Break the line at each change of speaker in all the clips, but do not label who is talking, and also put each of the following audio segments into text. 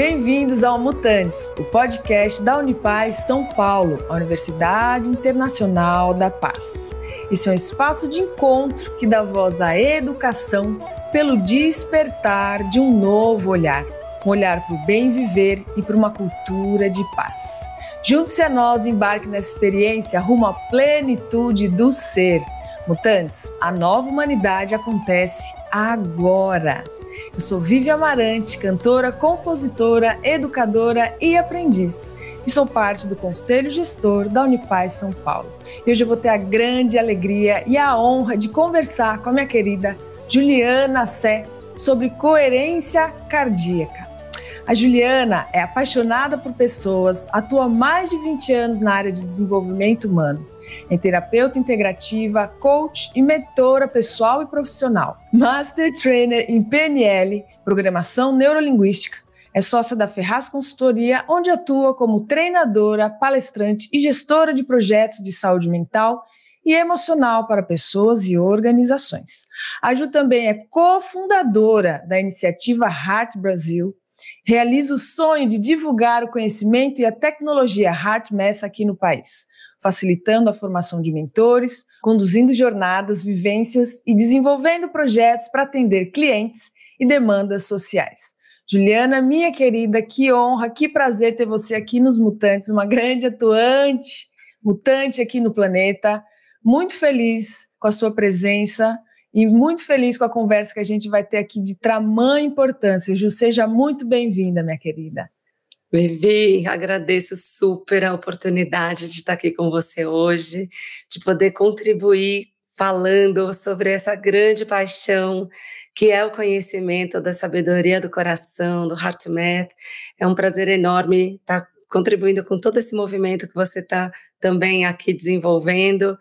Bem-vindos ao Mutantes, o podcast da Unipaz São Paulo, a Universidade Internacional da Paz. Esse é um espaço de encontro que dá voz à educação pelo despertar de um novo olhar, um olhar para o bem viver e para uma cultura de paz. Junte-se a nós e embarque nessa experiência rumo à plenitude do ser. Mutantes, a nova humanidade acontece agora. Eu sou Vivi Amarante, cantora, compositora, educadora e aprendiz. E sou parte do Conselho Gestor da Unipaz São Paulo. E hoje eu vou ter a grande alegria e a honra de conversar com a minha querida Juliana Sé sobre coerência cardíaca. A Juliana é apaixonada por pessoas, atua há mais de 20 anos na área de desenvolvimento humano é terapeuta integrativa, coach e mentora pessoal e profissional. Master Trainer em PNL, Programação Neurolinguística. É sócia da Ferraz Consultoria, onde atua como treinadora, palestrante e gestora de projetos de saúde mental e emocional para pessoas e organizações. A Ju também é cofundadora da iniciativa Heart Brasil, realiza o sonho de divulgar o conhecimento e a tecnologia HeartMath aqui no país facilitando a formação de mentores, conduzindo jornadas, vivências e desenvolvendo projetos para atender clientes e demandas sociais. Juliana, minha querida, que honra, que prazer ter você aqui nos Mutantes, uma grande atuante, mutante aqui no planeta. Muito feliz com a sua presença e muito feliz com a conversa que a gente vai ter aqui de tamanha importância. Ju, seja muito bem-vinda, minha querida.
Vivi, agradeço super a oportunidade de estar aqui com você hoje, de poder contribuir falando sobre essa grande paixão que é o conhecimento da sabedoria do coração, do Heart Math. É um prazer enorme estar contribuindo com todo esse movimento que você está também aqui desenvolvendo.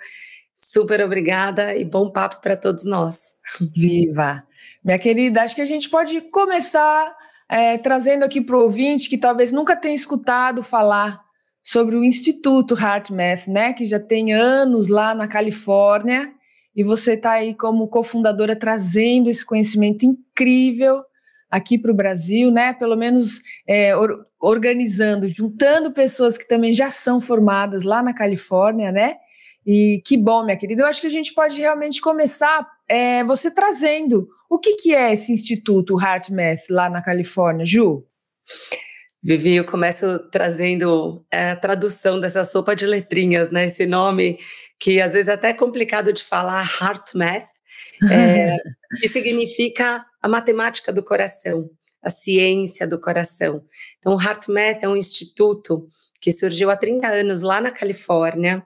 Super obrigada e bom papo para todos nós.
Viva! Minha querida, acho que a gente pode começar é, trazendo aqui para o ouvinte que talvez nunca tenha escutado falar sobre o Instituto HeartMath, né, que já tem anos lá na Califórnia, e você está aí como cofundadora trazendo esse conhecimento incrível aqui para o Brasil, né? Pelo menos é, or, organizando, juntando pessoas que também já são formadas lá na Califórnia, né? E que bom, minha querida. Eu acho que a gente pode realmente começar é, você trazendo o que, que é esse instituto HeartMath lá na Califórnia, Ju?
Vivi, eu começo trazendo é, a tradução dessa sopa de letrinhas, né? Esse nome que às vezes é até complicado de falar, HeartMath, é, que significa a matemática do coração, a ciência do coração. Então, o HeartMath é um instituto que surgiu há 30 anos lá na Califórnia,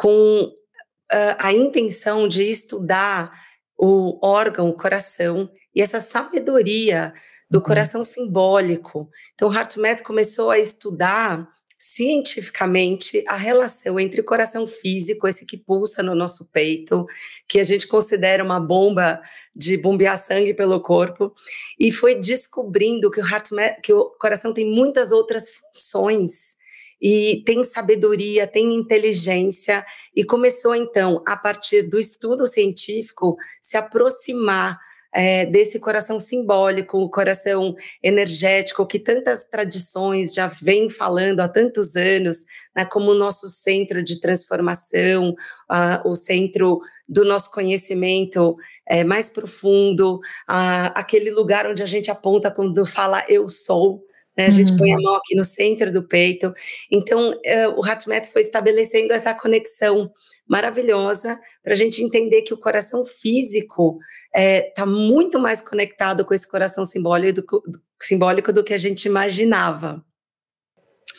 com uh, a intenção de estudar o órgão, o coração, e essa sabedoria do uhum. coração simbólico. Então, HeartMath começou a estudar cientificamente a relação entre o coração físico, esse que pulsa no nosso peito, que a gente considera uma bomba de bombear sangue pelo corpo, e foi descobrindo que o, HeartMath, que o coração tem muitas outras funções e tem sabedoria, tem inteligência, e começou então, a partir do estudo científico, se aproximar é, desse coração simbólico, o coração energético, que tantas tradições já vêm falando há tantos anos, né, como o nosso centro de transformação, uh, o centro do nosso conhecimento é, mais profundo, uh, aquele lugar onde a gente aponta quando fala eu sou, né? A gente uhum. põe a uhum. mão aqui no centro do peito. Então, uh, o HeartMath foi estabelecendo essa conexão maravilhosa para a gente entender que o coração físico está é, tá muito mais conectado com esse coração simbólico do, do, simbólico do que a gente imaginava.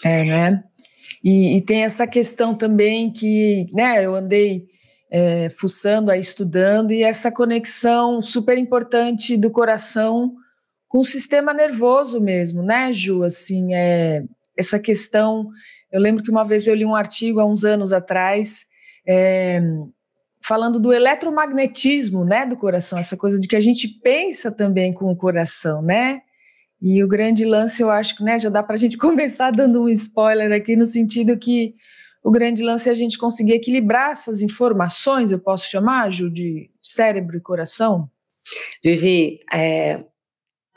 É, né? E, e tem essa questão também que, né, eu andei é, fuçando, aí, estudando, e essa conexão super importante do coração com o sistema nervoso mesmo, né, Ju? Assim, é, essa questão. Eu lembro que uma vez eu li um artigo há uns anos atrás. É, falando do eletromagnetismo, né, do coração, essa coisa de que a gente pensa também com o coração, né? E o grande lance, eu acho que, né, já dá para a gente começar dando um spoiler aqui no sentido que o grande lance é a gente conseguir equilibrar essas informações, eu posso chamar, Ju, de cérebro e coração?
Vivi, é,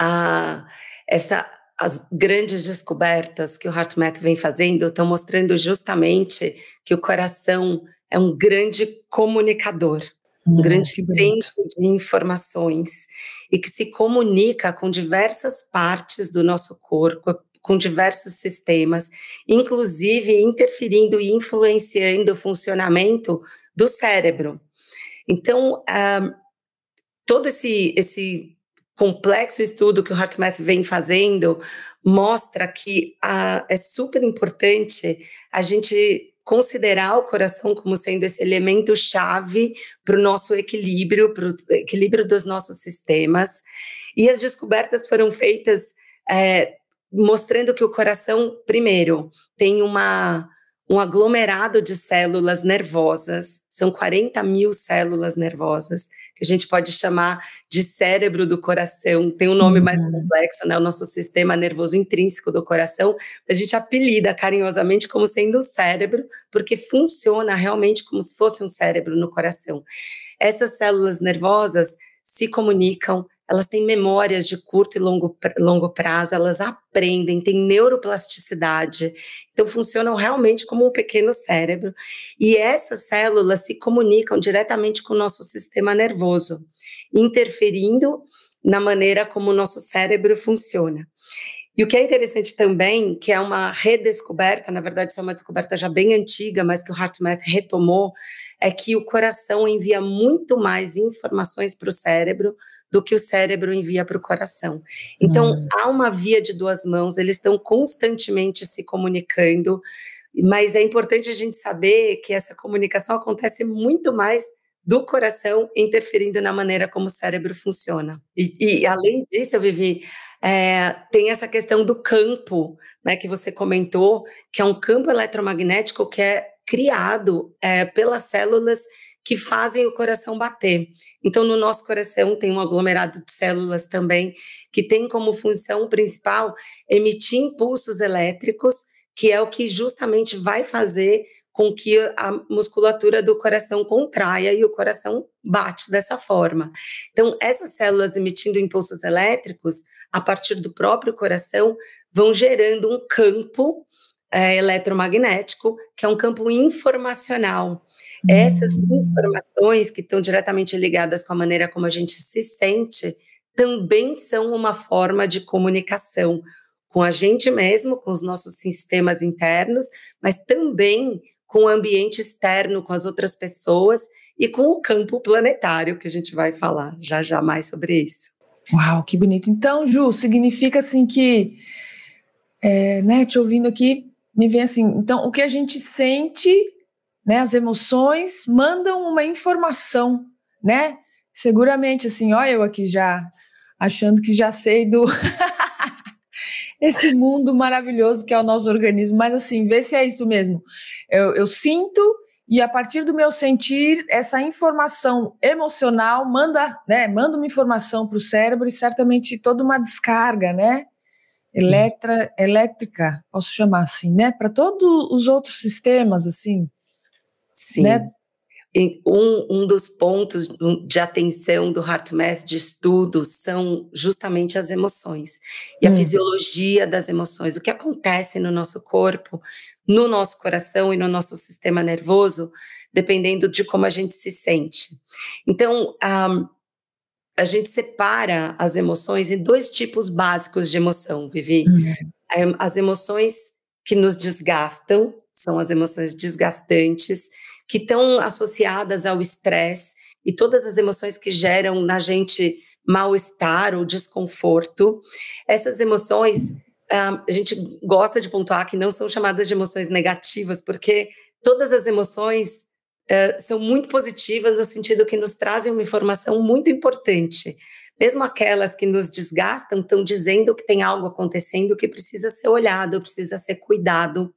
a, essa as grandes descobertas que o HeartMath vem fazendo estão mostrando justamente que o coração é um grande comunicador, um hum, grande centro de informações e que se comunica com diversas partes do nosso corpo, com diversos sistemas, inclusive interferindo e influenciando o funcionamento do cérebro. Então, um, todo esse, esse complexo estudo que o HeartMath vem fazendo mostra que a, é super importante a gente considerar o coração como sendo esse elemento chave para o nosso equilíbrio, para o equilíbrio dos nossos sistemas. E as descobertas foram feitas é, mostrando que o coração, primeiro, tem uma um aglomerado de células nervosas, são 40 mil células nervosas, a gente pode chamar de cérebro do coração, tem um nome uhum. mais complexo, né? O nosso sistema nervoso intrínseco do coração, a gente apelida carinhosamente como sendo o cérebro, porque funciona realmente como se fosse um cérebro no coração. Essas células nervosas se comunicam, elas têm memórias de curto e longo, longo prazo, elas aprendem, têm neuroplasticidade, então funcionam realmente como um pequeno cérebro. E essas células se comunicam diretamente com o nosso sistema nervoso, interferindo na maneira como o nosso cérebro funciona. E o que é interessante também, que é uma redescoberta, na verdade, isso é uma descoberta já bem antiga, mas que o HeartMath retomou, é que o coração envia muito mais informações para o cérebro do que o cérebro envia para o coração. Então, hum. há uma via de duas mãos, eles estão constantemente se comunicando, mas é importante a gente saber que essa comunicação acontece muito mais do coração interferindo na maneira como o cérebro funciona. E, e além disso, eu Vivi, é, tem essa questão do campo, né, que você comentou, que é um campo eletromagnético que é criado é, pelas células que fazem o coração bater. Então, no nosso coração tem um aglomerado de células também que tem como função principal emitir impulsos elétricos, que é o que justamente vai fazer com que a musculatura do coração contraia e o coração bate dessa forma. Então, essas células emitindo impulsos elétricos, a partir do próprio coração, vão gerando um campo é, eletromagnético, que é um campo informacional. Essas informações que estão diretamente ligadas com a maneira como a gente se sente também são uma forma de comunicação com a gente mesmo, com os nossos sistemas internos, mas também com o ambiente externo, com as outras pessoas e com o campo planetário, que a gente vai falar já já mais sobre isso.
Uau, que bonito. Então, Ju, significa assim que, é, né, te ouvindo aqui, me vem assim, então o que a gente sente né? As emoções mandam uma informação, né? Seguramente, assim, olha eu aqui já achando que já sei do esse mundo maravilhoso que é o nosso organismo, mas assim, vê se é isso mesmo. Eu, eu sinto e a partir do meu sentir, essa informação emocional manda, né, manda uma informação para o cérebro e certamente toda uma descarga, né? Eletra, elétrica, posso chamar assim, né? Para todos os outros sistemas, assim,
Sim. Né? Um, um dos pontos de atenção do HeartMath de estudo são justamente as emoções e a hum. fisiologia das emoções, o que acontece no nosso corpo, no nosso coração e no nosso sistema nervoso, dependendo de como a gente se sente. Então, um, a gente separa as emoções em dois tipos básicos de emoção, Vivi. Hum. As emoções que nos desgastam, são as emoções desgastantes, que estão associadas ao estresse e todas as emoções que geram na gente mal-estar ou desconforto. Essas emoções, ah, a gente gosta de pontuar que não são chamadas de emoções negativas, porque todas as emoções uh, são muito positivas no sentido que nos trazem uma informação muito importante. Mesmo aquelas que nos desgastam estão dizendo que tem algo acontecendo que precisa ser olhado, precisa ser cuidado.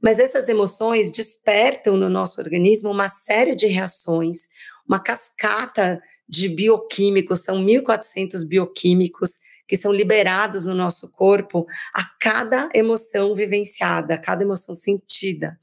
Mas essas emoções despertam no nosso organismo uma série de reações, uma cascata de bioquímicos, são 1.400 bioquímicos que são liberados no nosso corpo a cada emoção vivenciada, a cada emoção sentida.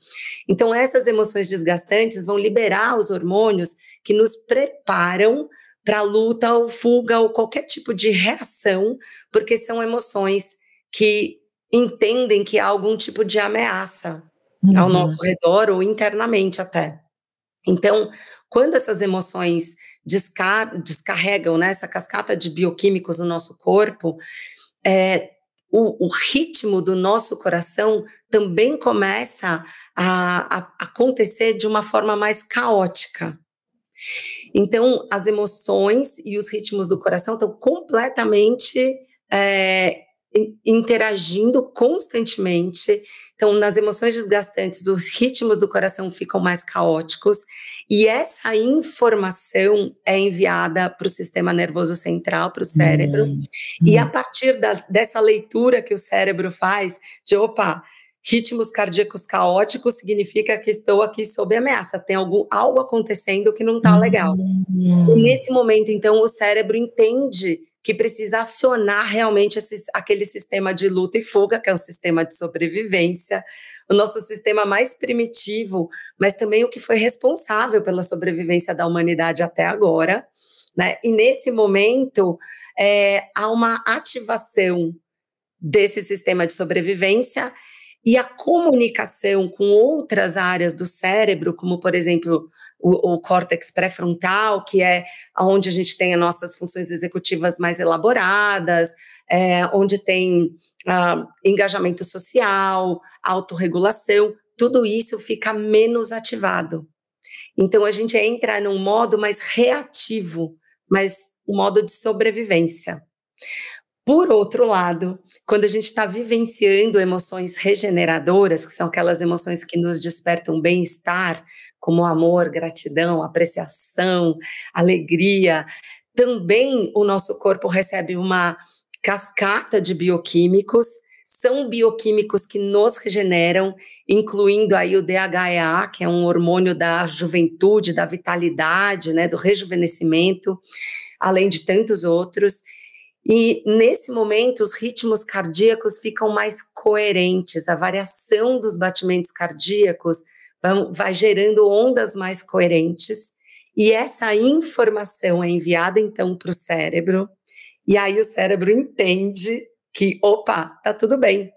Então, essas emoções desgastantes vão liberar os hormônios que nos preparam para luta ou fuga ou qualquer tipo de reação, porque são emoções que entendem que há algum tipo de ameaça uhum. ao nosso redor ou internamente até. Então, quando essas emoções descar descarregam né, essa cascata de bioquímicos no nosso corpo, é, o, o, ritmo do nosso coração também começa a, a acontecer de uma forma mais caótica. Então, as emoções e os ritmos do coração estão completamente é, interagindo constantemente. Então, nas emoções desgastantes, os ritmos do coração ficam mais caóticos e essa informação é enviada para o sistema nervoso central, para o cérebro. Hum, e a partir da, dessa leitura que o cérebro faz, de opa, ritmos cardíacos caóticos significa que estou aqui sob ameaça, tem algum, algo acontecendo que não está legal. Hum. E nesse momento, então, o cérebro entende que precisa acionar realmente esse, aquele sistema de luta e fuga, que é o sistema de sobrevivência, o nosso sistema mais primitivo, mas também o que foi responsável pela sobrevivência da humanidade até agora. Né? E nesse momento, é, há uma ativação desse sistema de sobrevivência e a comunicação com outras áreas do cérebro, como por exemplo o, o córtex pré-frontal, que é onde a gente tem as nossas funções executivas mais elaboradas, é, onde tem uh, engajamento social, autorregulação, tudo isso fica menos ativado. Então a gente entra num modo mais reativo, mas o um modo de sobrevivência. Por outro lado, quando a gente está vivenciando emoções regeneradoras, que são aquelas emoções que nos despertam bem-estar, como amor, gratidão, apreciação, alegria, também o nosso corpo recebe uma cascata de bioquímicos. São bioquímicos que nos regeneram, incluindo aí o DHEA, que é um hormônio da juventude, da vitalidade, né, do rejuvenescimento, além de tantos outros. E nesse momento, os ritmos cardíacos ficam mais coerentes, a variação dos batimentos cardíacos vai gerando ondas mais coerentes, e essa informação é enviada então para o cérebro, e aí o cérebro entende que, opa, tá tudo bem.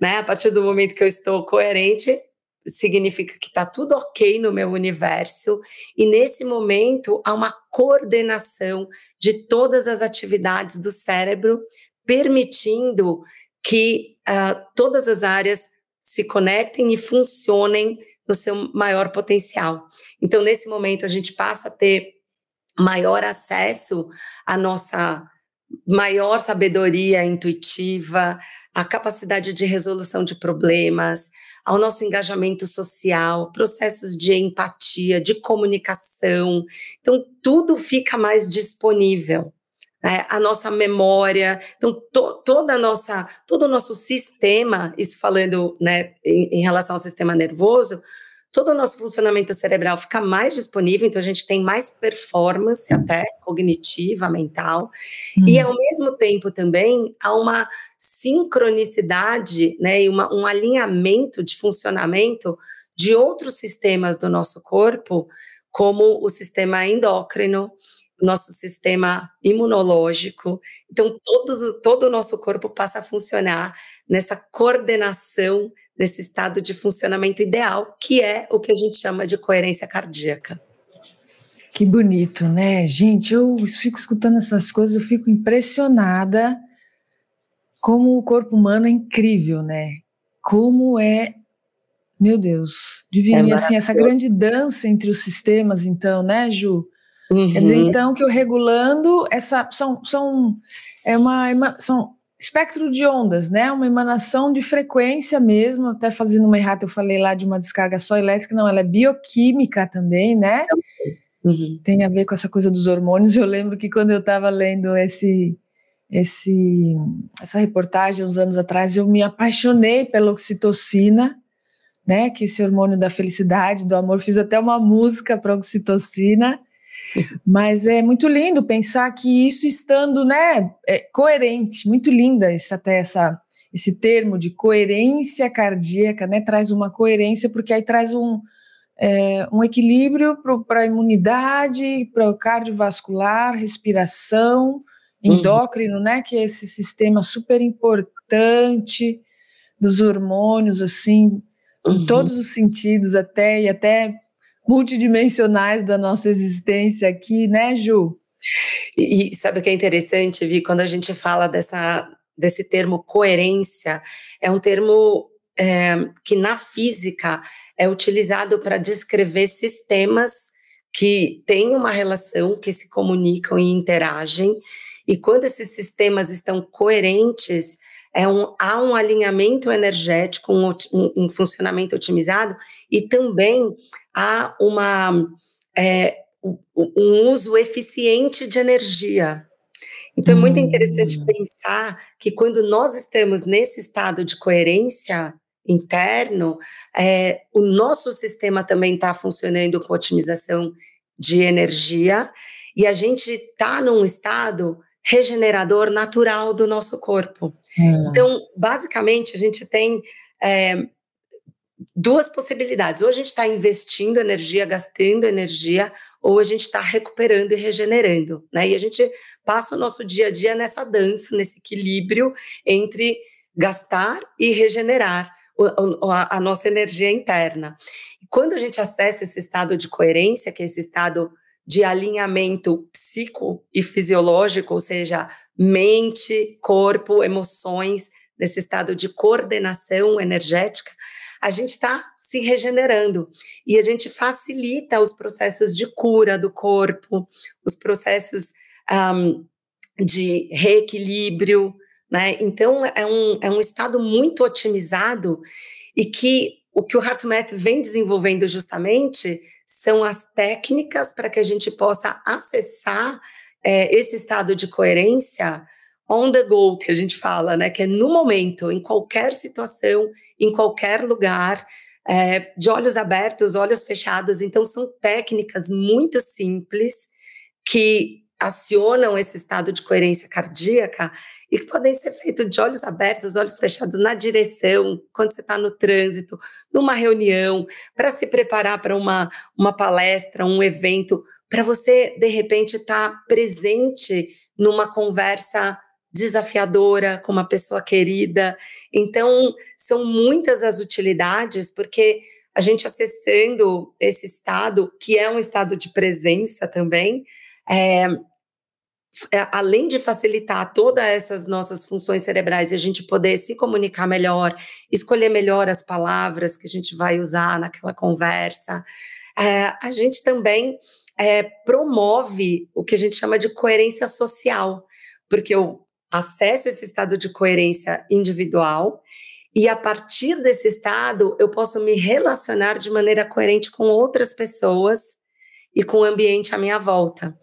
Né? A partir do momento que eu estou coerente, significa que está tudo ok no meu universo, e nesse momento há uma coordenação de todas as atividades do cérebro, permitindo que uh, todas as áreas se conectem e funcionem no seu maior potencial. Então, nesse momento, a gente passa a ter maior acesso à nossa maior sabedoria intuitiva, à capacidade de resolução de problemas, ao nosso engajamento social, processos de empatia, de comunicação. Então, tudo fica mais disponível. Né? A nossa memória, então to, toda nossa, todo o nosso sistema, isso falando né, em, em relação ao sistema nervoso, todo o nosso funcionamento cerebral fica mais disponível, então a gente tem mais performance até cognitiva, mental, hum. e ao mesmo tempo também há uma sincronicidade, né, e uma, um alinhamento de funcionamento de outros sistemas do nosso corpo, como o sistema endócrino, nosso sistema imunológico. Então, todos, todo o nosso corpo passa a funcionar nessa coordenação nesse estado de funcionamento ideal, que é o que a gente chama de coerência cardíaca.
Que bonito, né? Gente, eu fico escutando essas coisas, eu fico impressionada como o corpo humano é incrível, né? Como é, meu Deus, divino. É assim, essa grande dança entre os sistemas, então, né, Ju? Uhum. Quer dizer, uhum. então, que eu regulando essa. São, são, é uma, são espectro de ondas, né? Uma emanação de frequência mesmo. Até fazendo uma errata, eu falei lá de uma descarga só elétrica, não, ela é bioquímica também, né? Uhum. Tem a ver com essa coisa dos hormônios. Eu lembro que quando eu estava lendo esse, esse, essa reportagem uns anos atrás, eu me apaixonei pela oxitocina, né? Que é esse hormônio da felicidade, do amor. Fiz até uma música para oxitocina. Mas é muito lindo pensar que isso estando, né, é coerente, muito linda esse, até essa, esse termo de coerência cardíaca, né, traz uma coerência, porque aí traz um, é, um equilíbrio para a imunidade, para o cardiovascular, respiração, endócrino, uhum. né? Que é esse sistema super importante dos hormônios, assim, uhum. em todos os sentidos, até e até multidimensionais da nossa existência aqui, né, Ju?
E, e sabe o que é interessante, Vi, quando a gente fala dessa, desse termo coerência, é um termo é, que na física é utilizado para descrever sistemas que têm uma relação, que se comunicam e interagem, e quando esses sistemas estão coerentes, é um, há um alinhamento energético, um, um, funcionamento otimizado, e também há uma, é, um uso eficiente de energia. Então, é muito interessante hum. pensar que quando nós estamos nesse estado de coerência interno, é, o nosso sistema também está funcionando com otimização de energia e a gente está num estado regenerador natural do nosso corpo. Hum. Então, basicamente, a gente tem é, duas possibilidades. Ou a gente está investindo energia, gastando energia, ou a gente está recuperando e regenerando, né? E a gente passa o nosso dia a dia nessa dança, nesse equilíbrio entre gastar e regenerar a, a nossa energia interna. E quando a gente acessa esse estado de coerência, que é esse estado de alinhamento psico e fisiológico, ou seja, mente, corpo, emoções, nesse estado de coordenação energética, a gente está se regenerando e a gente facilita os processos de cura do corpo, os processos um, de reequilíbrio, né? Então é um, é um estado muito otimizado e que o que o HeartMath vem desenvolvendo justamente são as técnicas para que a gente possa acessar é, esse estado de coerência on the go, que a gente fala, né? Que é no momento, em qualquer situação, em qualquer lugar, é, de olhos abertos, olhos fechados. Então, são técnicas muito simples que acionam esse estado de coerência cardíaca e que podem ser feitos de olhos abertos, olhos fechados na direção, quando você está no trânsito, numa reunião, para se preparar para uma, uma palestra, um evento, para você, de repente, estar tá presente numa conversa desafiadora, com uma pessoa querida. Então, são muitas as utilidades, porque a gente acessando esse estado, que é um estado de presença também, é, além de facilitar todas essas nossas funções cerebrais e a gente poder se comunicar melhor, escolher melhor as palavras que a gente vai usar naquela conversa, é, a gente também é, promove o que a gente chama de coerência social, porque eu acesso esse estado de coerência individual e a partir desse estado eu posso me relacionar de maneira coerente com outras pessoas e com o ambiente à minha volta.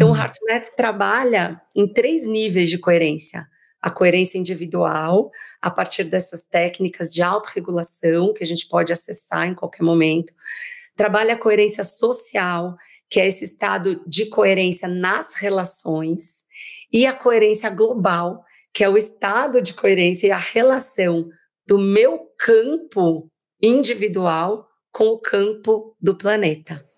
Então, o. HeartMath trabalha em três níveis de coerência. A coerência individual, a partir dessas técnicas de autorregulação que a gente pode acessar em qualquer momento. Trabalha a coerência social, que é esse estado de coerência nas relações e a coerência global, que é o estado de coerência e a relação do meu campo individual com o campo do planeta.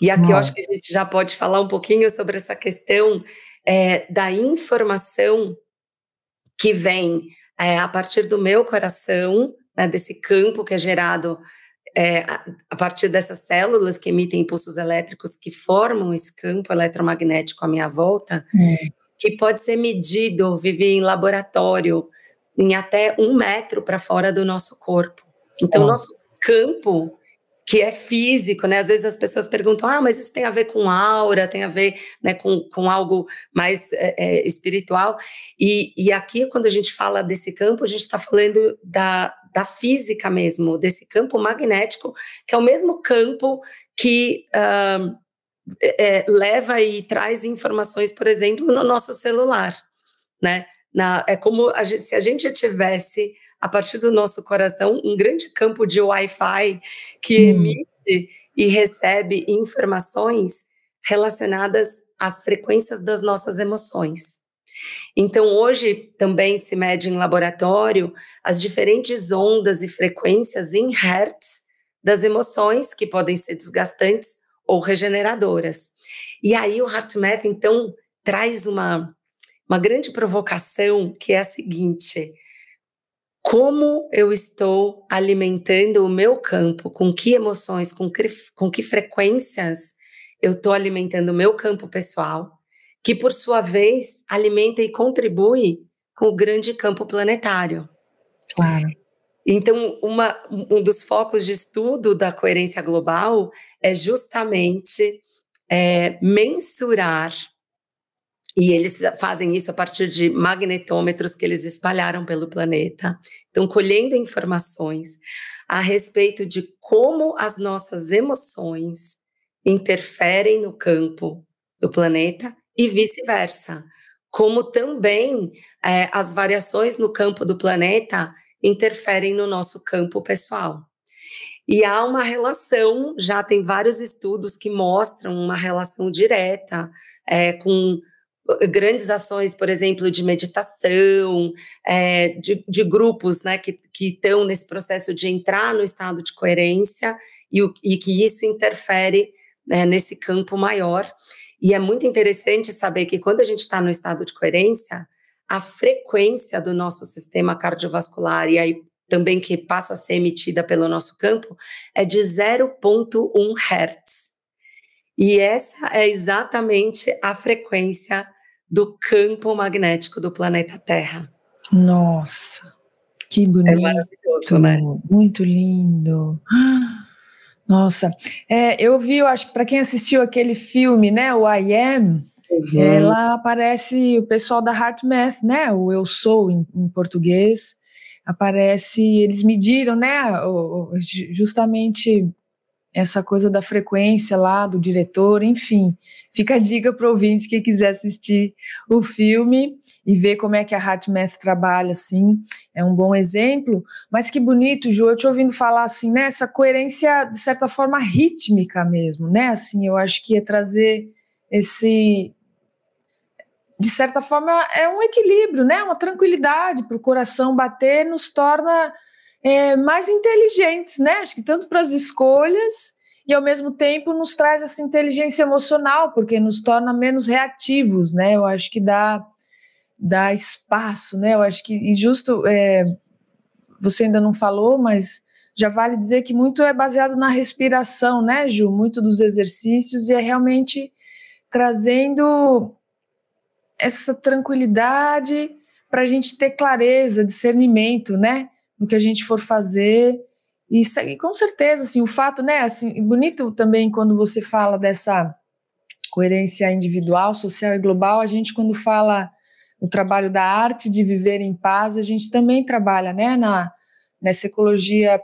E aqui Nossa. eu acho que a gente já pode falar um pouquinho sobre essa questão é, da informação que vem é, a partir do meu coração, né, desse campo que é gerado é, a partir dessas células que emitem impulsos elétricos que formam esse campo eletromagnético à minha volta, é. que pode ser medido, viver em laboratório, em até um metro para fora do nosso corpo. Então, Nossa. nosso campo, que é físico, né? Às vezes as pessoas perguntam, ah, mas isso tem a ver com aura, tem a ver né, com, com algo mais é, é, espiritual. E, e aqui, quando a gente fala desse campo, a gente está falando da, da física mesmo, desse campo magnético, que é o mesmo campo que uh, é, leva e traz informações, por exemplo, no nosso celular, né? Na, é como a gente, se a gente tivesse, a partir do nosso coração, um grande campo de Wi-Fi que hum. emite e recebe informações relacionadas às frequências das nossas emoções. Então, hoje também se mede em laboratório as diferentes ondas e frequências em hertz das emoções, que podem ser desgastantes ou regeneradoras. E aí o HeartMath, então, traz uma, uma grande provocação que é a seguinte: como eu estou alimentando o meu campo, com que emoções, com que, com que frequências eu estou alimentando o meu campo pessoal, que por sua vez alimenta e contribui com o grande campo planetário.
Claro.
Então, uma, um dos focos de estudo da coerência global é justamente é, mensurar, e eles fazem isso a partir de magnetômetros que eles espalharam pelo planeta. Então, colhendo informações a respeito de como as nossas emoções interferem no campo do planeta e vice-versa. Como também é, as variações no campo do planeta interferem no nosso campo pessoal. E há uma relação, já tem vários estudos que mostram uma relação direta é, com grandes ações, por exemplo, de meditação, é, de, de, grupos né, que estão nesse processo de entrar no estado de coerência e, o, e que isso interfere né, nesse campo maior. E é muito interessante saber que quando a gente está no estado de coerência, a frequência do nosso sistema cardiovascular, e aí também que passa a ser emitida pelo nosso campo, é de 0,1 Hz. E essa é exatamente a frequência do campo magnético do planeta Terra.
Nossa, que bonito. É maravilhoso, né? Muito lindo. Nossa, é, eu vi, eu acho que para quem assistiu aquele filme, né, o I Am, uhum. é, lá aparece o pessoal da Heart Math, né, o Eu Sou em, em português, aparece, eles mediram, né, justamente essa coisa da frequência lá do diretor, enfim, fica a dica para o ouvinte que quiser assistir o filme e ver como é que a HeartMath trabalha, assim, é um bom exemplo, mas que bonito, Ju, eu te ouvindo falar, assim, né, essa coerência, de certa forma, rítmica mesmo, né, assim, eu acho que é trazer esse, de certa forma, é um equilíbrio, né, uma tranquilidade para o coração bater, nos torna é, mais inteligentes, né? Acho que tanto para as escolhas e ao mesmo tempo nos traz essa inteligência emocional, porque nos torna menos reativos, né? Eu acho que dá, dá espaço, né? Eu acho que, e justo, é, você ainda não falou, mas já vale dizer que muito é baseado na respiração, né, Ju? Muito dos exercícios e é realmente trazendo essa tranquilidade para a gente ter clareza, discernimento, né? No que a gente for fazer. E, com certeza, assim, o fato, né, assim, bonito também quando você fala dessa coerência individual, social e global, a gente quando fala no trabalho da arte de viver em paz, a gente também trabalha, né, na nessa ecologia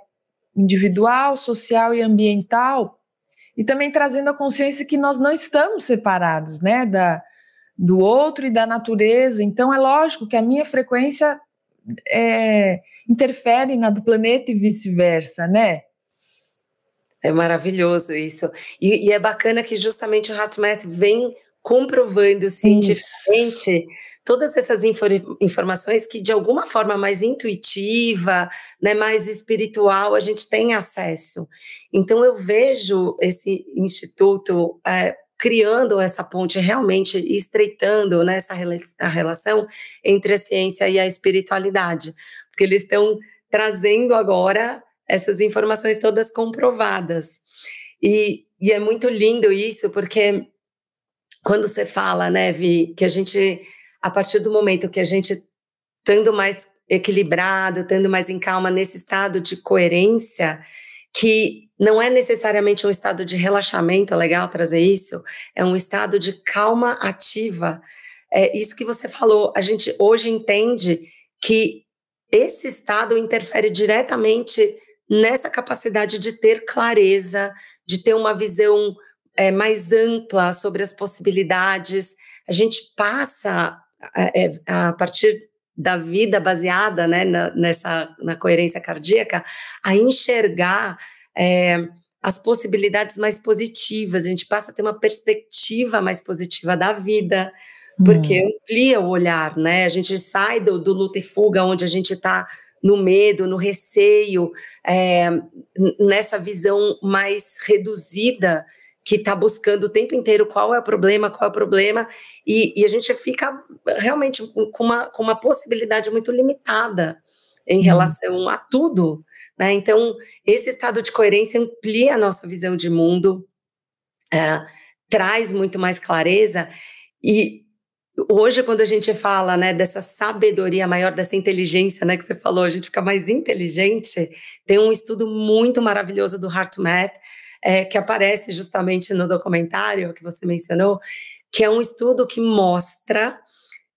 individual, social e ambiental, e também trazendo a consciência que nós não estamos separados, né, da, do outro e da natureza. Então é lógico que a minha frequência é, interfere na do planeta e vice-versa, né?
É maravilhoso isso. E, e, é bacana que justamente o HeartMath vem comprovando cientificamente todas essas infor informações que de alguma forma mais intuitiva, né, mais espiritual, a gente tem acesso. Então eu vejo esse instituto é, criando essa ponte realmente estreitando né, essa a relação entre a ciência e a espiritualidade, porque eles estão trazendo agora essas informações todas comprovadas. E, e é muito lindo isso, porque quando você fala, né, Vi, que a gente, a partir do momento que a gente, estando mais equilibrado, estando mais em calma, nesse estado de coerência, que não é necessariamente um estado de relaxamento, é legal trazer isso, é um estado de calma ativa. É isso que você falou, a gente hoje entende que esse estado interfere diretamente nessa capacidade de ter clareza, de ter uma visão é, mais ampla sobre as possibilidades. A gente passa é, a partir da vida baseada né, na, nessa na coerência cardíaca a enxergar é, as possibilidades mais positivas, a gente passa a ter uma perspectiva mais positiva da vida, porque hum. amplia o olhar, né? A gente sai do, do luta e fuga, onde a gente está no medo, no receio, é, nessa visão mais reduzida que está buscando o tempo inteiro qual é o problema, qual é o problema, e, e a gente fica realmente com uma, com uma possibilidade muito limitada em uhum. relação a tudo. Né? Então, esse estado de coerência amplia a nossa visão de mundo, é, traz muito mais clareza, e hoje, quando a gente fala né, dessa sabedoria maior, dessa inteligência né, que você falou, a gente fica mais inteligente, tem um estudo muito maravilhoso do HeartMath, é, que aparece justamente no documentário que você mencionou, que é um estudo que mostra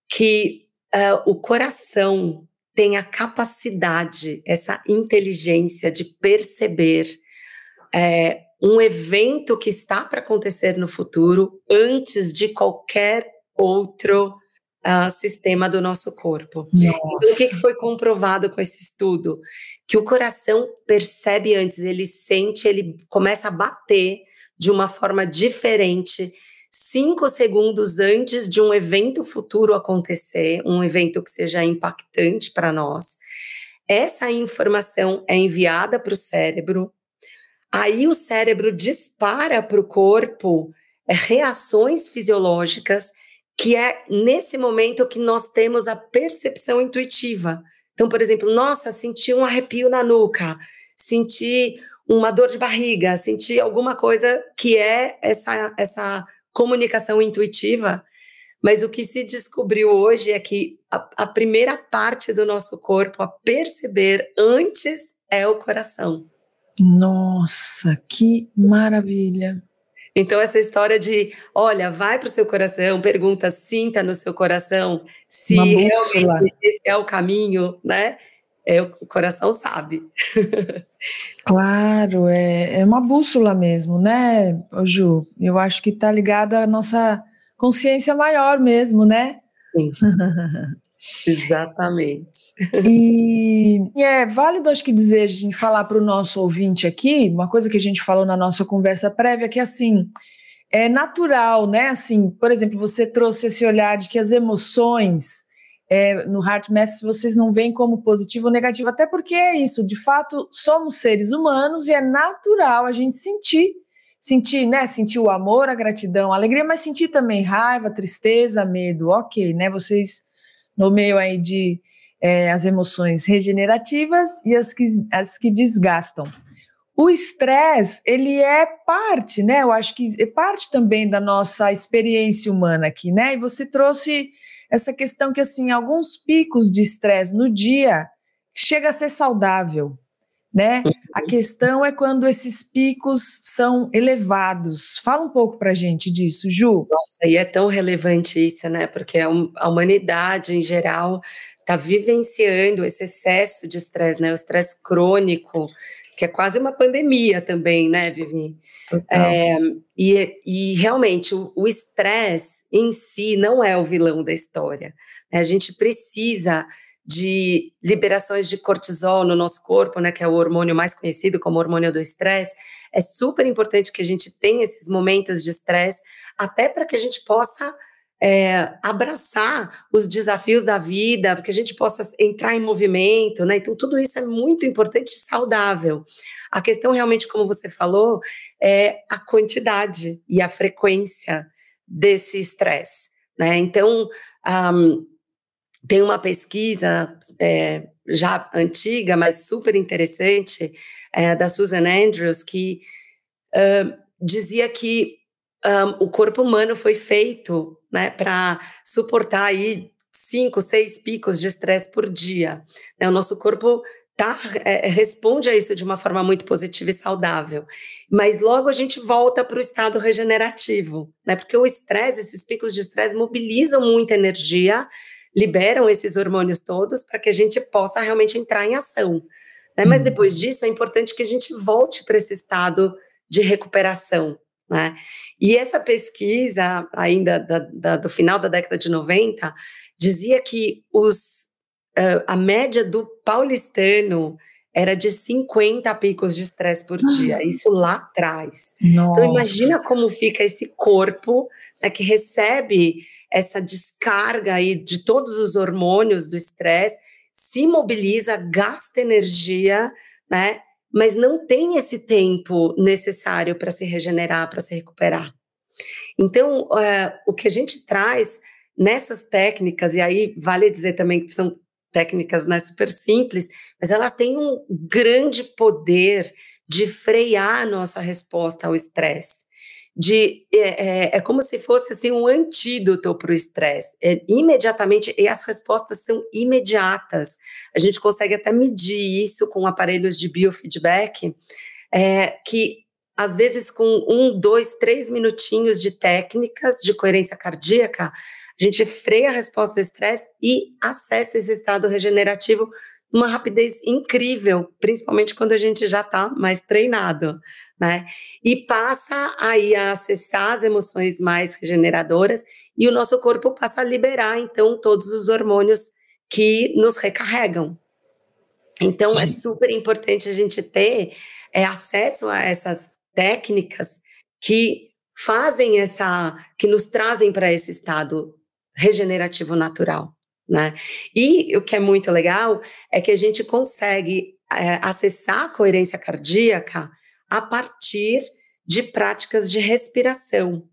que uh, o coração tem a capacidade, essa inteligência de perceber é, um evento que está para acontecer no futuro antes de qualquer outro uh, sistema do nosso corpo. Então, o que, que foi comprovado com esse estudo? Que o coração percebe antes, ele sente, ele começa a bater de uma forma diferente cinco segundos antes de um evento futuro acontecer, um evento que seja impactante para nós. Essa informação é enviada para o cérebro, aí o cérebro dispara para o corpo é, reações fisiológicas que é nesse momento que nós temos a percepção intuitiva. Então, por exemplo, nossa, senti um arrepio na nuca, senti uma dor de barriga, senti alguma coisa que é essa, essa comunicação intuitiva. Mas o que se descobriu hoje é que a, a primeira parte do nosso corpo a perceber antes é o coração.
Nossa, que maravilha!
Então, essa história de, olha, vai para o seu coração, pergunta, sinta no seu coração se realmente esse é o caminho, né? É, o coração sabe.
claro, é, é uma bússola mesmo, né, Ju? Eu acho que está ligada à nossa consciência maior mesmo, né?
Sim. Exatamente.
E, e, é válido, acho que, dizer, a gente falar para o nosso ouvinte aqui, uma coisa que a gente falou na nossa conversa prévia, que assim, é natural, né? Assim, por exemplo, você trouxe esse olhar de que as emoções é, no HeartMath vocês não veem como positivo ou negativo, até porque é isso, de fato, somos seres humanos e é natural a gente sentir sentir, né, sentir o amor, a gratidão, a alegria, mas sentir também raiva, tristeza, medo, ok, né, vocês no meio aí de é, as emoções regenerativas e as que, as que desgastam. O estresse, ele é parte, né? Eu acho que é parte também da nossa experiência humana aqui, né? E você trouxe essa questão que, assim, alguns picos de estresse no dia chega a ser saudável, né? A uhum. questão é quando esses picos são elevados. Fala um pouco para a gente disso, Ju.
Nossa, e é tão relevante isso, né? Porque a humanidade em geral está vivenciando esse excesso de estresse, né? O estresse crônico, que é quase uma pandemia também, né, Vivi? É, e, e realmente o estresse em si não é o vilão da história. Né? A gente precisa de liberações de cortisol no nosso corpo, né, que é o hormônio mais conhecido como hormônio do estresse, é super importante que a gente tenha esses momentos de estresse, até para que a gente possa é, abraçar os desafios da vida, para que a gente possa entrar em movimento, né? Então, tudo isso é muito importante e saudável. A questão, realmente, como você falou, é a quantidade e a frequência desse estresse, né? Então, um, tem uma pesquisa é, já antiga, mas super interessante, é, da Susan Andrews, que dizia que um, o corpo humano foi feito né, para suportar aí cinco, seis picos de estresse por dia. Né, o nosso corpo tá, é, responde a isso de uma forma muito positiva e saudável. Mas logo a gente volta para o estado regenerativo, né? Porque o estresse, esses picos de estresse mobilizam muita energia liberam esses hormônios todos para que a gente possa realmente entrar em ação. Né? Mas uhum. depois disso, é importante que a gente volte para esse estado de recuperação. Né? E essa pesquisa, ainda da, da, do final da década de 90, dizia que os, uh, a média do paulistano era de 50 picos de estresse por dia, ah. isso lá atrás. Nossa. Então, imagina como fica esse corpo né, que recebe essa descarga aí de todos os hormônios do estresse, se mobiliza, gasta energia, né? mas não tem esse tempo necessário para se regenerar, para se recuperar. Então, é, o que a gente traz nessas técnicas, e aí vale dizer também que são técnicas né, super simples, mas elas têm um grande poder de frear a nossa resposta ao estresse. De, é, é, é, como se fosse assim, um antídoto para o estresse. É, imediatamente, e as respostas são imediatas. A gente consegue até medir isso com aparelhos de biofeedback, é, que às vezes com um, dois, três minutinhos de técnicas de coerência cardíaca, a gente freia a resposta ao estresse e acessa esse estado regenerativo uma rapidez incrível, principalmente quando a gente já está mais treinado, né? E passa aí a acessar as emoções mais regeneradoras e o nosso corpo passa a liberar, então, todos os hormônios que nos recarregam. Então, é super importante a gente ter é, acesso a essas técnicas que fazem essa, que nos trazem para esse estado regenerativo natural. Né? E o que é muito legal é que a gente consegue é, acessar a coerência cardíaca a partir de práticas de respiração.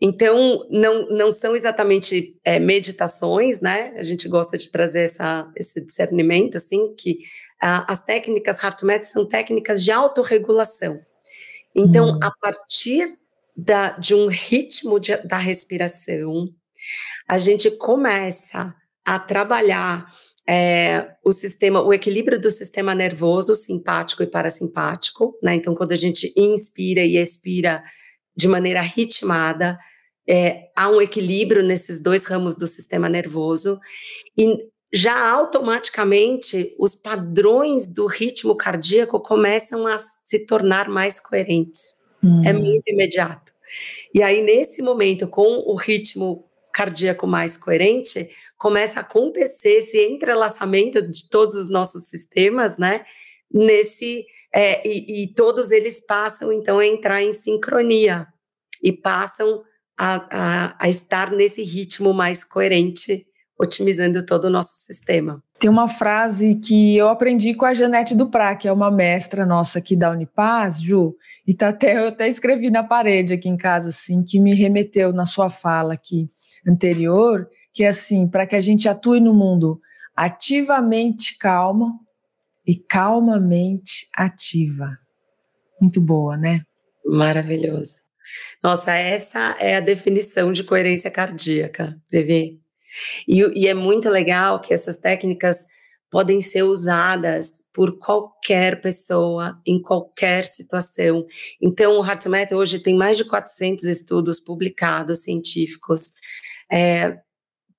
Então, não, não são exatamente é, meditações, né? A gente gosta de trazer essa, esse discernimento, assim, que as técnicas HeartMath são técnicas de autorregulação. Então, hum. a partir da, de um ritmo de, da respiração, a gente começa a trabalhar é, o sistema, o equilíbrio do sistema nervoso simpático e parasimpático, né? Então, quando a gente inspira e expira de maneira ritmada, é, há um equilíbrio nesses dois ramos do sistema nervoso e já automaticamente os padrões do ritmo cardíaco começam a se tornar mais coerentes. É hum. É muito imediato. E aí, nesse momento, com o ritmo cardíaco mais coerente, começa a acontecer esse entrelaçamento de todos os nossos sistemas, né? Nesse é, e, e, todos eles passam então a entrar em sincronia e passam a, a, a estar nesse ritmo mais coerente, otimizando todo o nosso sistema.
Tem uma frase que eu aprendi com a Janete Duprá, que é uma mestra nossa aqui da Unipaz, Ju, e tá até, eu até escrevi na parede aqui em casa, assim, que me remeteu na sua fala aqui, anterior, que é assim, para que a gente atue no mundo ativamente calma e calmamente ativa. Muito boa, né?
Maravilhoso. Nossa, essa é a definição de coerência cardíaca, Vivi. E, e é muito legal que essas técnicas podem ser usadas por qualquer pessoa, em qualquer situação. Então, o HeartMath hoje tem mais de 400 estudos publicados, científicos, é,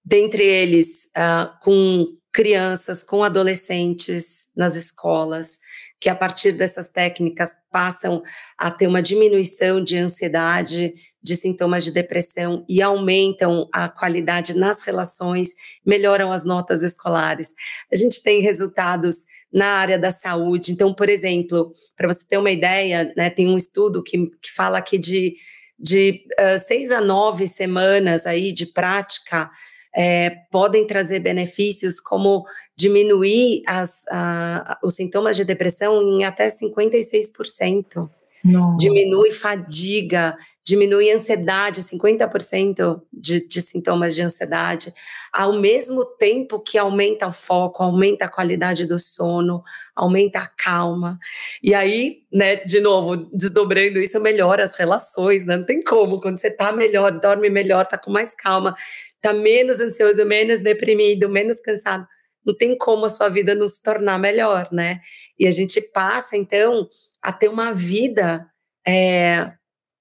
dentre eles uh, com crianças, com adolescentes nas escolas, que a partir dessas técnicas passam a ter uma diminuição de ansiedade, de sintomas de depressão e aumentam a qualidade nas relações, melhoram as notas escolares. A gente tem resultados na área da saúde. Então, por exemplo, para você ter uma ideia, né, tem um estudo que, que fala aqui de, de uh, seis a nove semanas aí de prática é, podem trazer benefícios como diminuir as, uh, os sintomas de depressão em até 56%. Nossa. Diminui fadiga, diminui ansiedade, 50% de, de sintomas de ansiedade, ao mesmo tempo que aumenta o foco, aumenta a qualidade do sono, aumenta a calma. E aí, né, de novo, desdobrando isso, melhora as relações, né? Não tem como, quando você tá melhor, dorme melhor, tá com mais calma, tá menos ansioso, menos deprimido, menos cansado, não tem como a sua vida não se tornar melhor, né? E a gente passa, então, a ter uma vida é,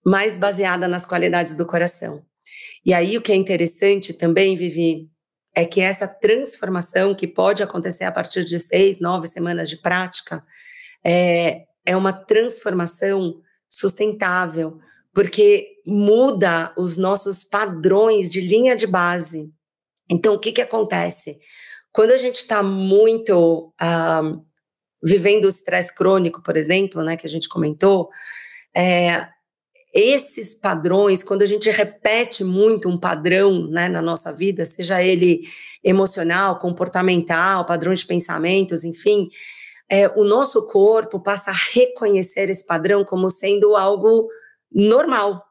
mais baseada nas qualidades do coração. E aí o que é interessante também, Vivi, é que essa transformação que pode acontecer a partir de seis, nove semanas de prática é, é uma transformação sustentável, porque muda os nossos padrões de linha de base. Então, o que, que acontece? Quando a gente está muito uh, vivendo o estresse crônico, por exemplo, né, que a gente comentou, é, esses padrões, quando a gente repete muito um padrão né, na nossa vida, seja ele emocional, comportamental, padrões de pensamentos, enfim, é, o nosso corpo passa a reconhecer esse padrão como sendo algo normal,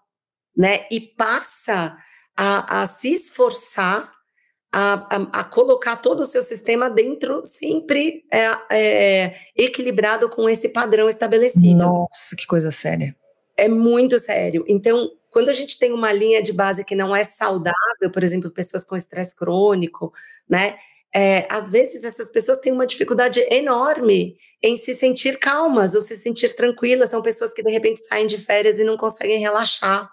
né? E passa a, a se esforçar a, a, a, colocar todo o seu sistema dentro, sempre é, é, equilibrado com esse padrão estabelecido.
Nossa, que coisa séria.
É muito sério. Então, quando a gente tem uma linha de base que não é saudável, por exemplo, pessoas com estresse crônico, né? É, às vezes essas pessoas têm uma dificuldade enorme em se sentir calmas ou se sentir tranquilas. São pessoas que de repente saem de férias e não conseguem relaxar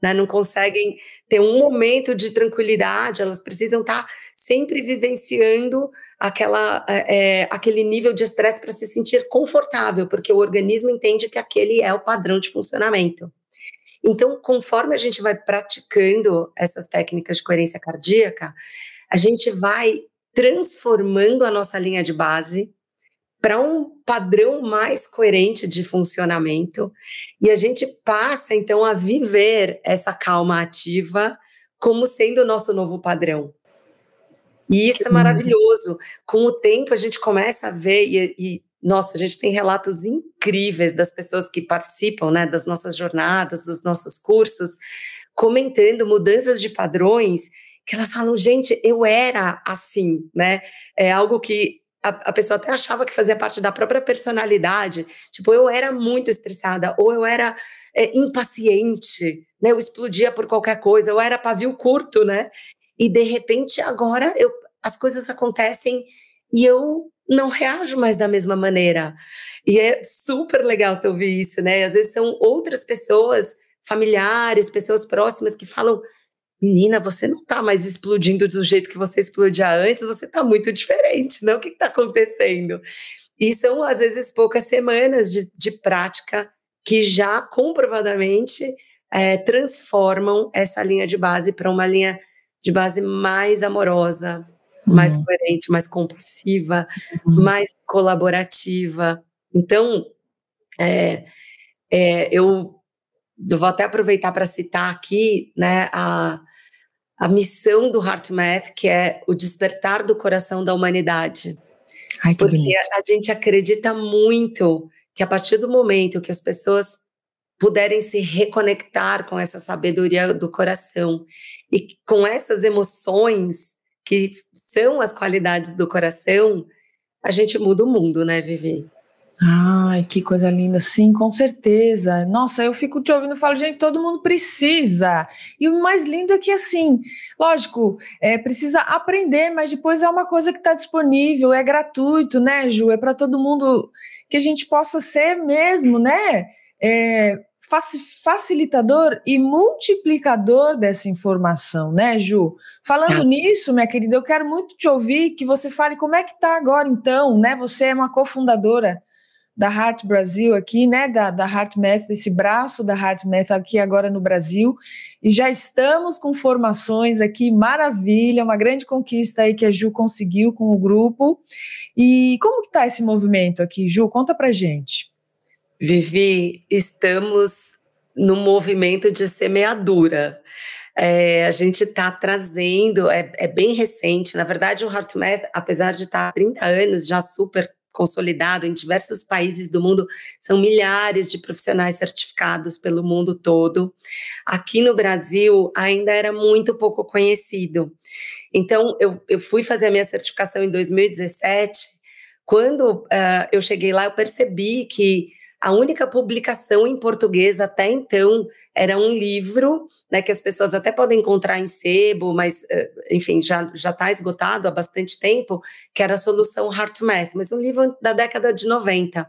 né? não conseguem ter um momento de tranquilidade, elas precisam estar sempre vivenciando aquela, é, aquele nível de estresse para se sentir confortável, porque o organismo entende que aquele é o padrão de funcionamento. Então, conforme a gente vai praticando essas técnicas de coerência cardíaca, a gente vai transformando a nossa linha de base para um padrão mais coerente de funcionamento e a gente passa então a viver essa calma ativa como sendo o nosso novo padrão. E isso é maravilhoso. Com o tempo a gente começa a ver e, e nossa, a gente tem relatos incríveis das pessoas que participam, né, das nossas jornadas, dos nossos cursos, comentando mudanças de padrões que elas falam, gente, eu era assim, né? É algo que a, a, pessoa até achava que fazia parte da própria personalidade. Tipo, eu era muito estressada, ou eu era é, impaciente, né? Eu explodia por qualquer coisa, eu era pavio curto, né? E de repente agora eu, as coisas acontecem e eu não reajo mais da mesma maneira. E é super legal você ouvir isso, né? Às vezes são outras pessoas, familiares, pessoas próximas que falam: menina, você não está mais explodindo do jeito que você explodia antes, você está muito diferente, não? O que está acontecendo? E são, às vezes, poucas semanas de, de prática que já comprovadamente é, transformam essa linha de base para uma linha de base mais amorosa, uhum. mais coerente, mais compassiva, uhum. mais colaborativa. Então, é, é, eu, vou até aproveitar para citar aqui né, a, a missão do HeartMath, que é o despertar do coração da humanidade.
Ai,
Porque
bonito.
a gente acredita muito que a partir do momento que as pessoas puderem se reconectar com essa sabedoria do coração e com essas emoções que são as qualidades do coração, a gente muda o mundo, né, Vivi?
Ai, que coisa linda, sim, com certeza. Nossa, eu fico te ouvindo e falo, gente, todo mundo precisa. E o mais lindo é que, assim, lógico, é, precisa aprender, mas depois é uma coisa que está disponível, é gratuito, né, Ju? É para todo mundo que a gente possa ser mesmo, né? É, facilitador e multiplicador dessa informação, né, Ju? Falando é. nisso, minha querida, eu quero muito te ouvir que você fale como é que está agora, então, né? Você é uma cofundadora da Heart Brasil aqui, né, da, da Heart Math, esse braço da Heart Math aqui agora no Brasil, e já estamos com formações aqui, maravilha, uma grande conquista aí que a Ju conseguiu com o grupo, e como que tá esse movimento aqui, Ju? Conta pra gente.
Vivi, estamos no movimento de semeadura, é, a gente está trazendo, é, é, bem recente, na verdade o HeartMath, apesar de estar há 30 anos já super consolidado em diversos países do mundo, são milhares de profissionais certificados pelo mundo todo. Aqui no Brasil ainda era muito pouco conhecido. Então, eu, eu fui fazer a minha certificação em 2017. Quando uh, eu cheguei lá, eu percebi que a única publicação em português até então era um livro, né, que as pessoas até podem encontrar em sebo, mas, eh, enfim, já está esgotado há bastante tempo, que era a solução Heart Math, mas um livro da década de 90.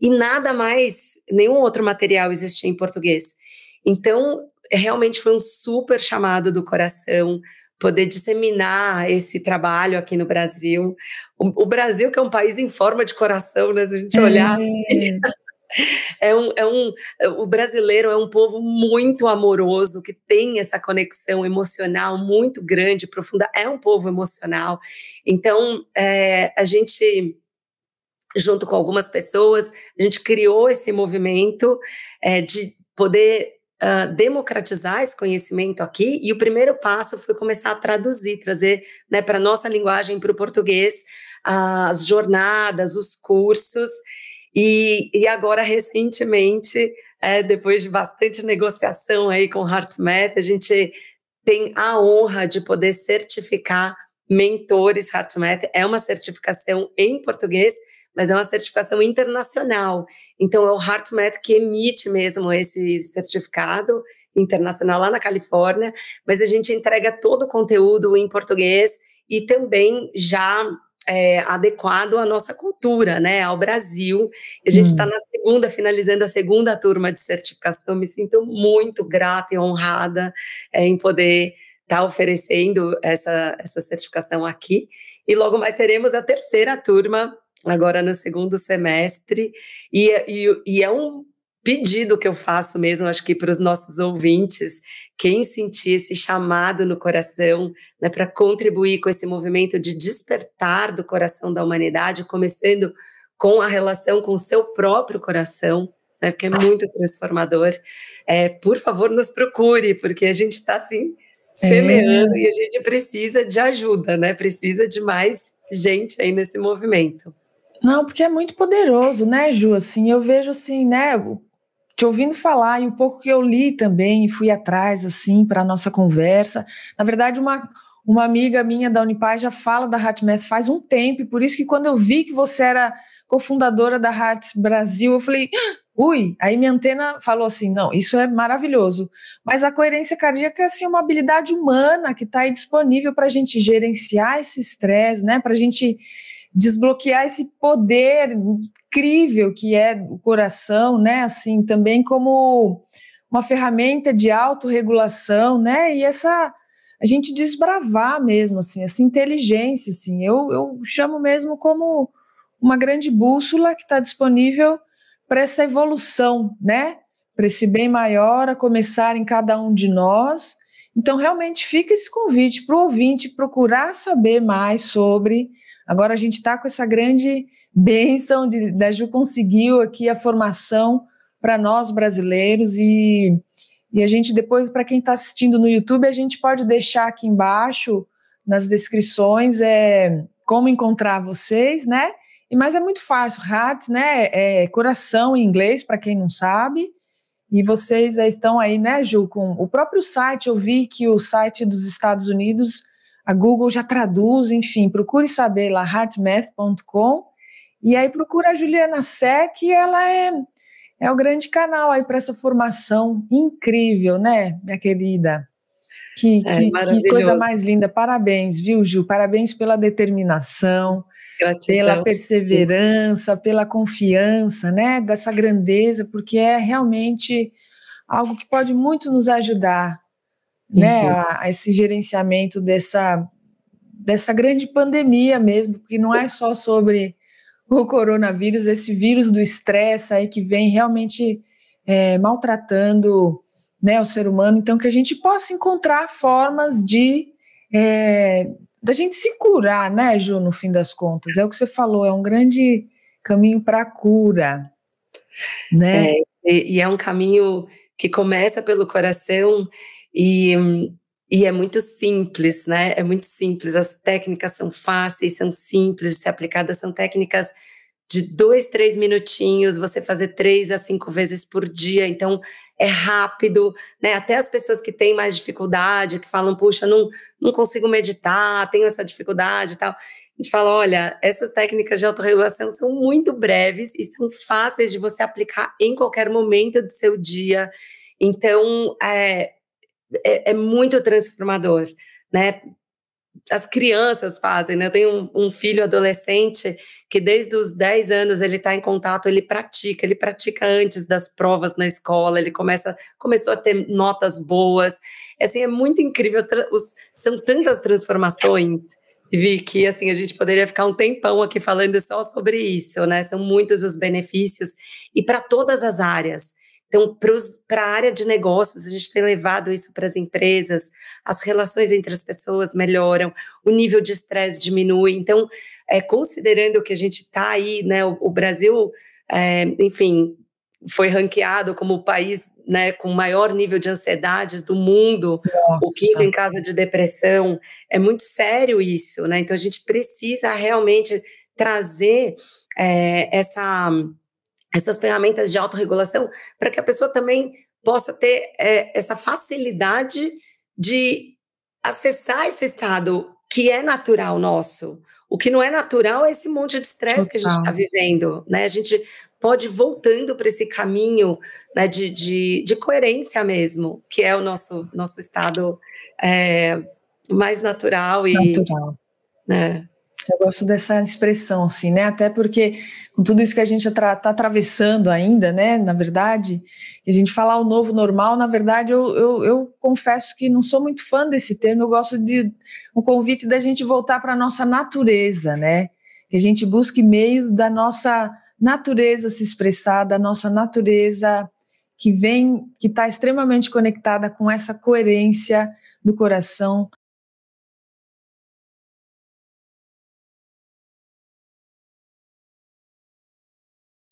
E nada mais, nenhum outro material existia em português. Então, realmente foi um super chamado do coração poder disseminar esse trabalho aqui no Brasil. O, o, Brasil, que é um país em forma de coração, né? Se a gente olhar é. assim, é um, é um, o brasileiro é um povo muito amoroso, que tem essa conexão emocional muito grande, profunda, é um povo emocional. Então, é, a gente, junto com algumas pessoas, a gente criou esse movimento é, de poder uh, democratizar esse conhecimento aqui, e o primeiro passo foi começar a traduzir, trazer né, para a nossa linguagem, para o português, as jornadas, os cursos, e, e agora, recentemente, é, depois de bastante negociação aí com o HeartMath, a gente tem a honra de poder certificar mentores HeartMath. É uma certificação em português, mas é uma certificação internacional. Então, é o HeartMath que emite mesmo esse certificado internacional lá na Califórnia, mas a gente entrega todo o conteúdo em português e também já é, adequado à nossa cultura, né, ao Brasil. A gente está hum. na segunda, finalizando a segunda turma de certificação. Me sinto muito grata e honrada é, em poder estar tá oferecendo essa, essa certificação aqui. E logo mais teremos a terceira turma, agora no segundo semestre. E, e, e é um pedido que eu faço mesmo, acho que para os nossos ouvintes, quem sentir esse chamado no coração, né, para contribuir com esse movimento de despertar do coração da humanidade, começando com a relação com o seu próprio coração, né, porque é muito transformador. É, por favor, nos procure, porque a gente está assim semeando é. e a gente precisa de ajuda, né? Precisa de mais gente aí nesse movimento.
Não, porque é muito poderoso, né, Ju? Assim, eu vejo assim, né, te ouvindo falar e um pouco que eu li também e fui atrás assim para a nossa conversa. Na verdade, uma uma amiga minha da Unipaz já fala da HeartMath faz um tempo, e por isso que quando eu vi que você era cofundadora da Hearts Brasil, eu falei, ah, ui, aí minha antena falou assim, não, isso é maravilhoso, mas a coerência cardíaca é assim, uma habilidade humana que está aí disponível para a gente gerenciar esse estresse, né, para a gente desbloquear esse poder incrível que é o coração, né? Assim, também como uma ferramenta de autorregulação, né? E essa a gente desbravar mesmo, assim, essa inteligência, assim, eu, eu chamo mesmo como uma grande bússola que está disponível para essa evolução, né? Para esse bem maior a começar em cada um de nós. Então, realmente fica esse convite para o ouvinte procurar saber mais sobre Agora a gente está com essa grande bênção de, da Ju conseguiu aqui a formação para nós brasileiros e, e a gente depois, para quem está assistindo no YouTube, a gente pode deixar aqui embaixo nas descrições é, como encontrar vocês, né? E, mas é muito fácil, Heart, né? É coração em inglês, para quem não sabe. E vocês estão aí, né, Ju, com o próprio site. Eu vi que o site dos Estados Unidos a Google já traduz, enfim, procure saber lá, heartmath.com, e aí procura a Juliana Sec, ela é, é o grande canal aí para essa formação incrível, né, minha querida? Que, é, que, que, coisa mais linda. Parabéns, viu, Gil? Parabéns pela determinação, Gratidão. pela perseverança, pela confiança, né? Dessa grandeza, porque é realmente algo que pode muito nos ajudar né, uhum. a, a, esse gerenciamento dessa, dessa grande pandemia mesmo, porque não é só sobre o coronavírus, esse vírus do estresse aí que vem realmente é, maltratando né, o ser humano, então que a gente possa encontrar formas de é, da gente se curar, né, Ju, no fim das contas. É o que você falou, é um grande caminho para a cura, né?
É, e, e é um caminho que começa pelo coração e, e é muito simples, né? É muito simples. As técnicas são fáceis, são simples de ser aplicadas, são técnicas de dois, três minutinhos, você fazer três a cinco vezes por dia, então é rápido, né? Até as pessoas que têm mais dificuldade, que falam, puxa, não, não consigo meditar, tenho essa dificuldade e tal. A gente fala, olha, essas técnicas de autorregulação são muito breves e são fáceis de você aplicar em qualquer momento do seu dia. Então, é, é, é muito transformador, né? As crianças fazem, né? Eu tenho um, um filho adolescente que desde os 10 anos ele está em contato, ele pratica, ele pratica antes das provas na escola, ele começa, começou a ter notas boas. Assim, é muito incrível, os, são tantas transformações, vi que assim a gente poderia ficar um tempão aqui falando só sobre isso, né? São muitos os benefícios e para todas as áreas. Então, para a área de negócios, a gente tem levado isso para as empresas, as relações entre as pessoas melhoram, o nível de estresse diminui. Então, é, considerando que a gente está aí, né, o, o Brasil, é, enfim, foi ranqueado como o país né, com maior nível de ansiedades do mundo, Nossa. o quinto em casa de depressão. É muito sério isso, né? Então a gente precisa realmente trazer é, essa, essas ferramentas de autorregulação para que a pessoa também possa ter é, essa facilidade de acessar esse estado que é natural nosso. O que não é natural é esse monte de estresse que a gente está vivendo, né? A gente pode ir voltando para esse caminho né, de, de, de, coerência mesmo, que é o nosso, nosso estado é, mais natural e.
Natural.
Né?
Eu gosto dessa expressão, assim, né? Até porque com tudo isso que a gente está atravessando ainda, né? Na verdade, a gente falar o novo normal, na verdade, eu, eu, eu, confesso que não sou muito fã desse termo. Eu gosto de um convite da gente voltar para a nossa natureza, né? Que a gente busque meios da nossa natureza se expressar, da nossa natureza que vem, que está extremamente conectada com essa coerência do coração,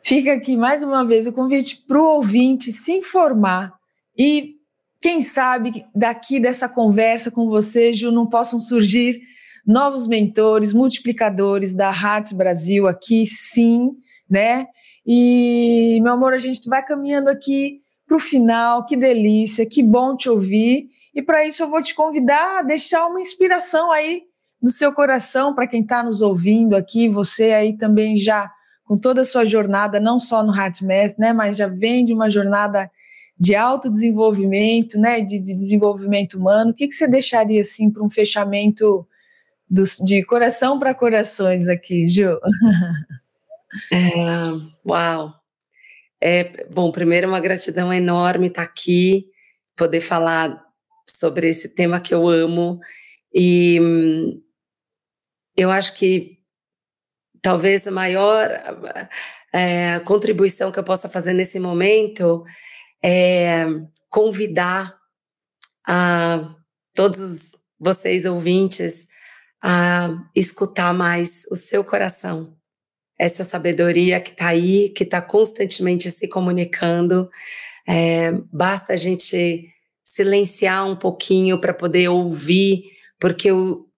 Fica aqui mais uma vez o convite para o ouvinte se informar e, quem sabe, daqui dessa conversa com você, Ju, não possam surgir novos mentores, multiplicadores da Heart Brasil aqui, sim, né? E, meu amor, a gente vai caminhando aqui para o final, que delícia, que bom te ouvir. E para isso eu vou te convidar a deixar uma inspiração aí do seu coração para quem está nos ouvindo aqui, você aí também já com toda a sua jornada, não só no HeartMath, né, mas já vem de uma jornada de autodesenvolvimento, né, de, de desenvolvimento humano. O que, que você deixaria assim para um fechamento do, de coração para corações aqui, Ju?
É, uau! É, bom, primeiro uma gratidão enorme estar tá aqui, poder falar sobre esse tema que eu amo e hum, eu acho que talvez a maior é, contribuição que eu possa fazer nesse momento é convidar a todos vocês ouvintes a escutar mais o seu coração, essa sabedoria que está aí, que está constantemente se comunicando. É, basta a gente silenciar um pouquinho para poder ouvir, porque o,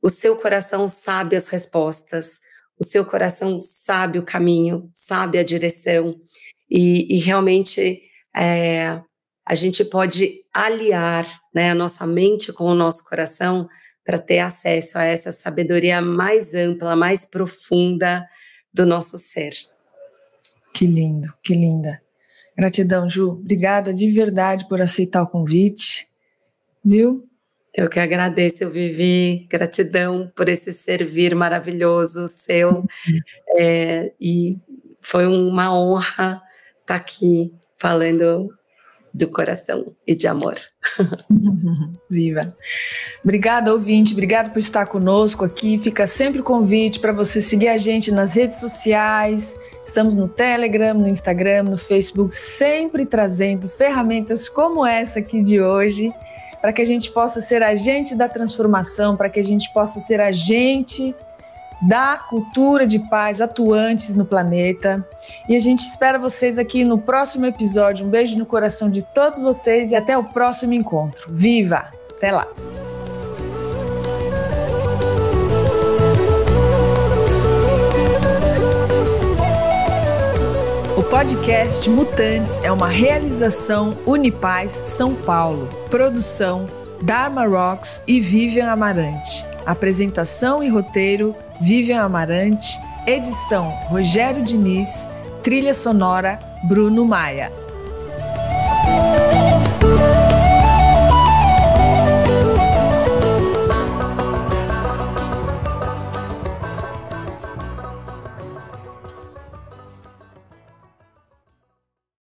o seu coração sabe as respostas o seu coração sabe o caminho, sabe a direção, e, e realmente é, a gente pode aliar né, a nossa mente com o nosso coração para ter acesso a essa sabedoria mais ampla, mais profunda do nosso ser.
Que lindo, que linda. Gratidão, Ju. Obrigada de verdade por aceitar o convite. Viu?
Eu que agradeço, Vivi, gratidão por esse servir maravilhoso seu. É, e foi uma honra estar aqui falando do coração e de amor.
Viva! Obrigada, ouvinte, obrigada por estar conosco aqui. Fica sempre o convite para você seguir a gente nas redes sociais. Estamos no Telegram, no Instagram, no Facebook, sempre trazendo ferramentas como essa aqui de hoje para que a gente possa ser agente da transformação, para que a gente possa ser agente da cultura de paz atuantes no planeta. E a gente espera vocês aqui no próximo episódio. Um beijo no coração de todos vocês e até o próximo encontro. Viva! Até lá! Podcast Mutantes é uma realização Unipaz São Paulo. Produção Dharma Rocks e Vivian Amarante. Apresentação e roteiro Vivian Amarante. Edição Rogério Diniz. Trilha sonora Bruno Maia.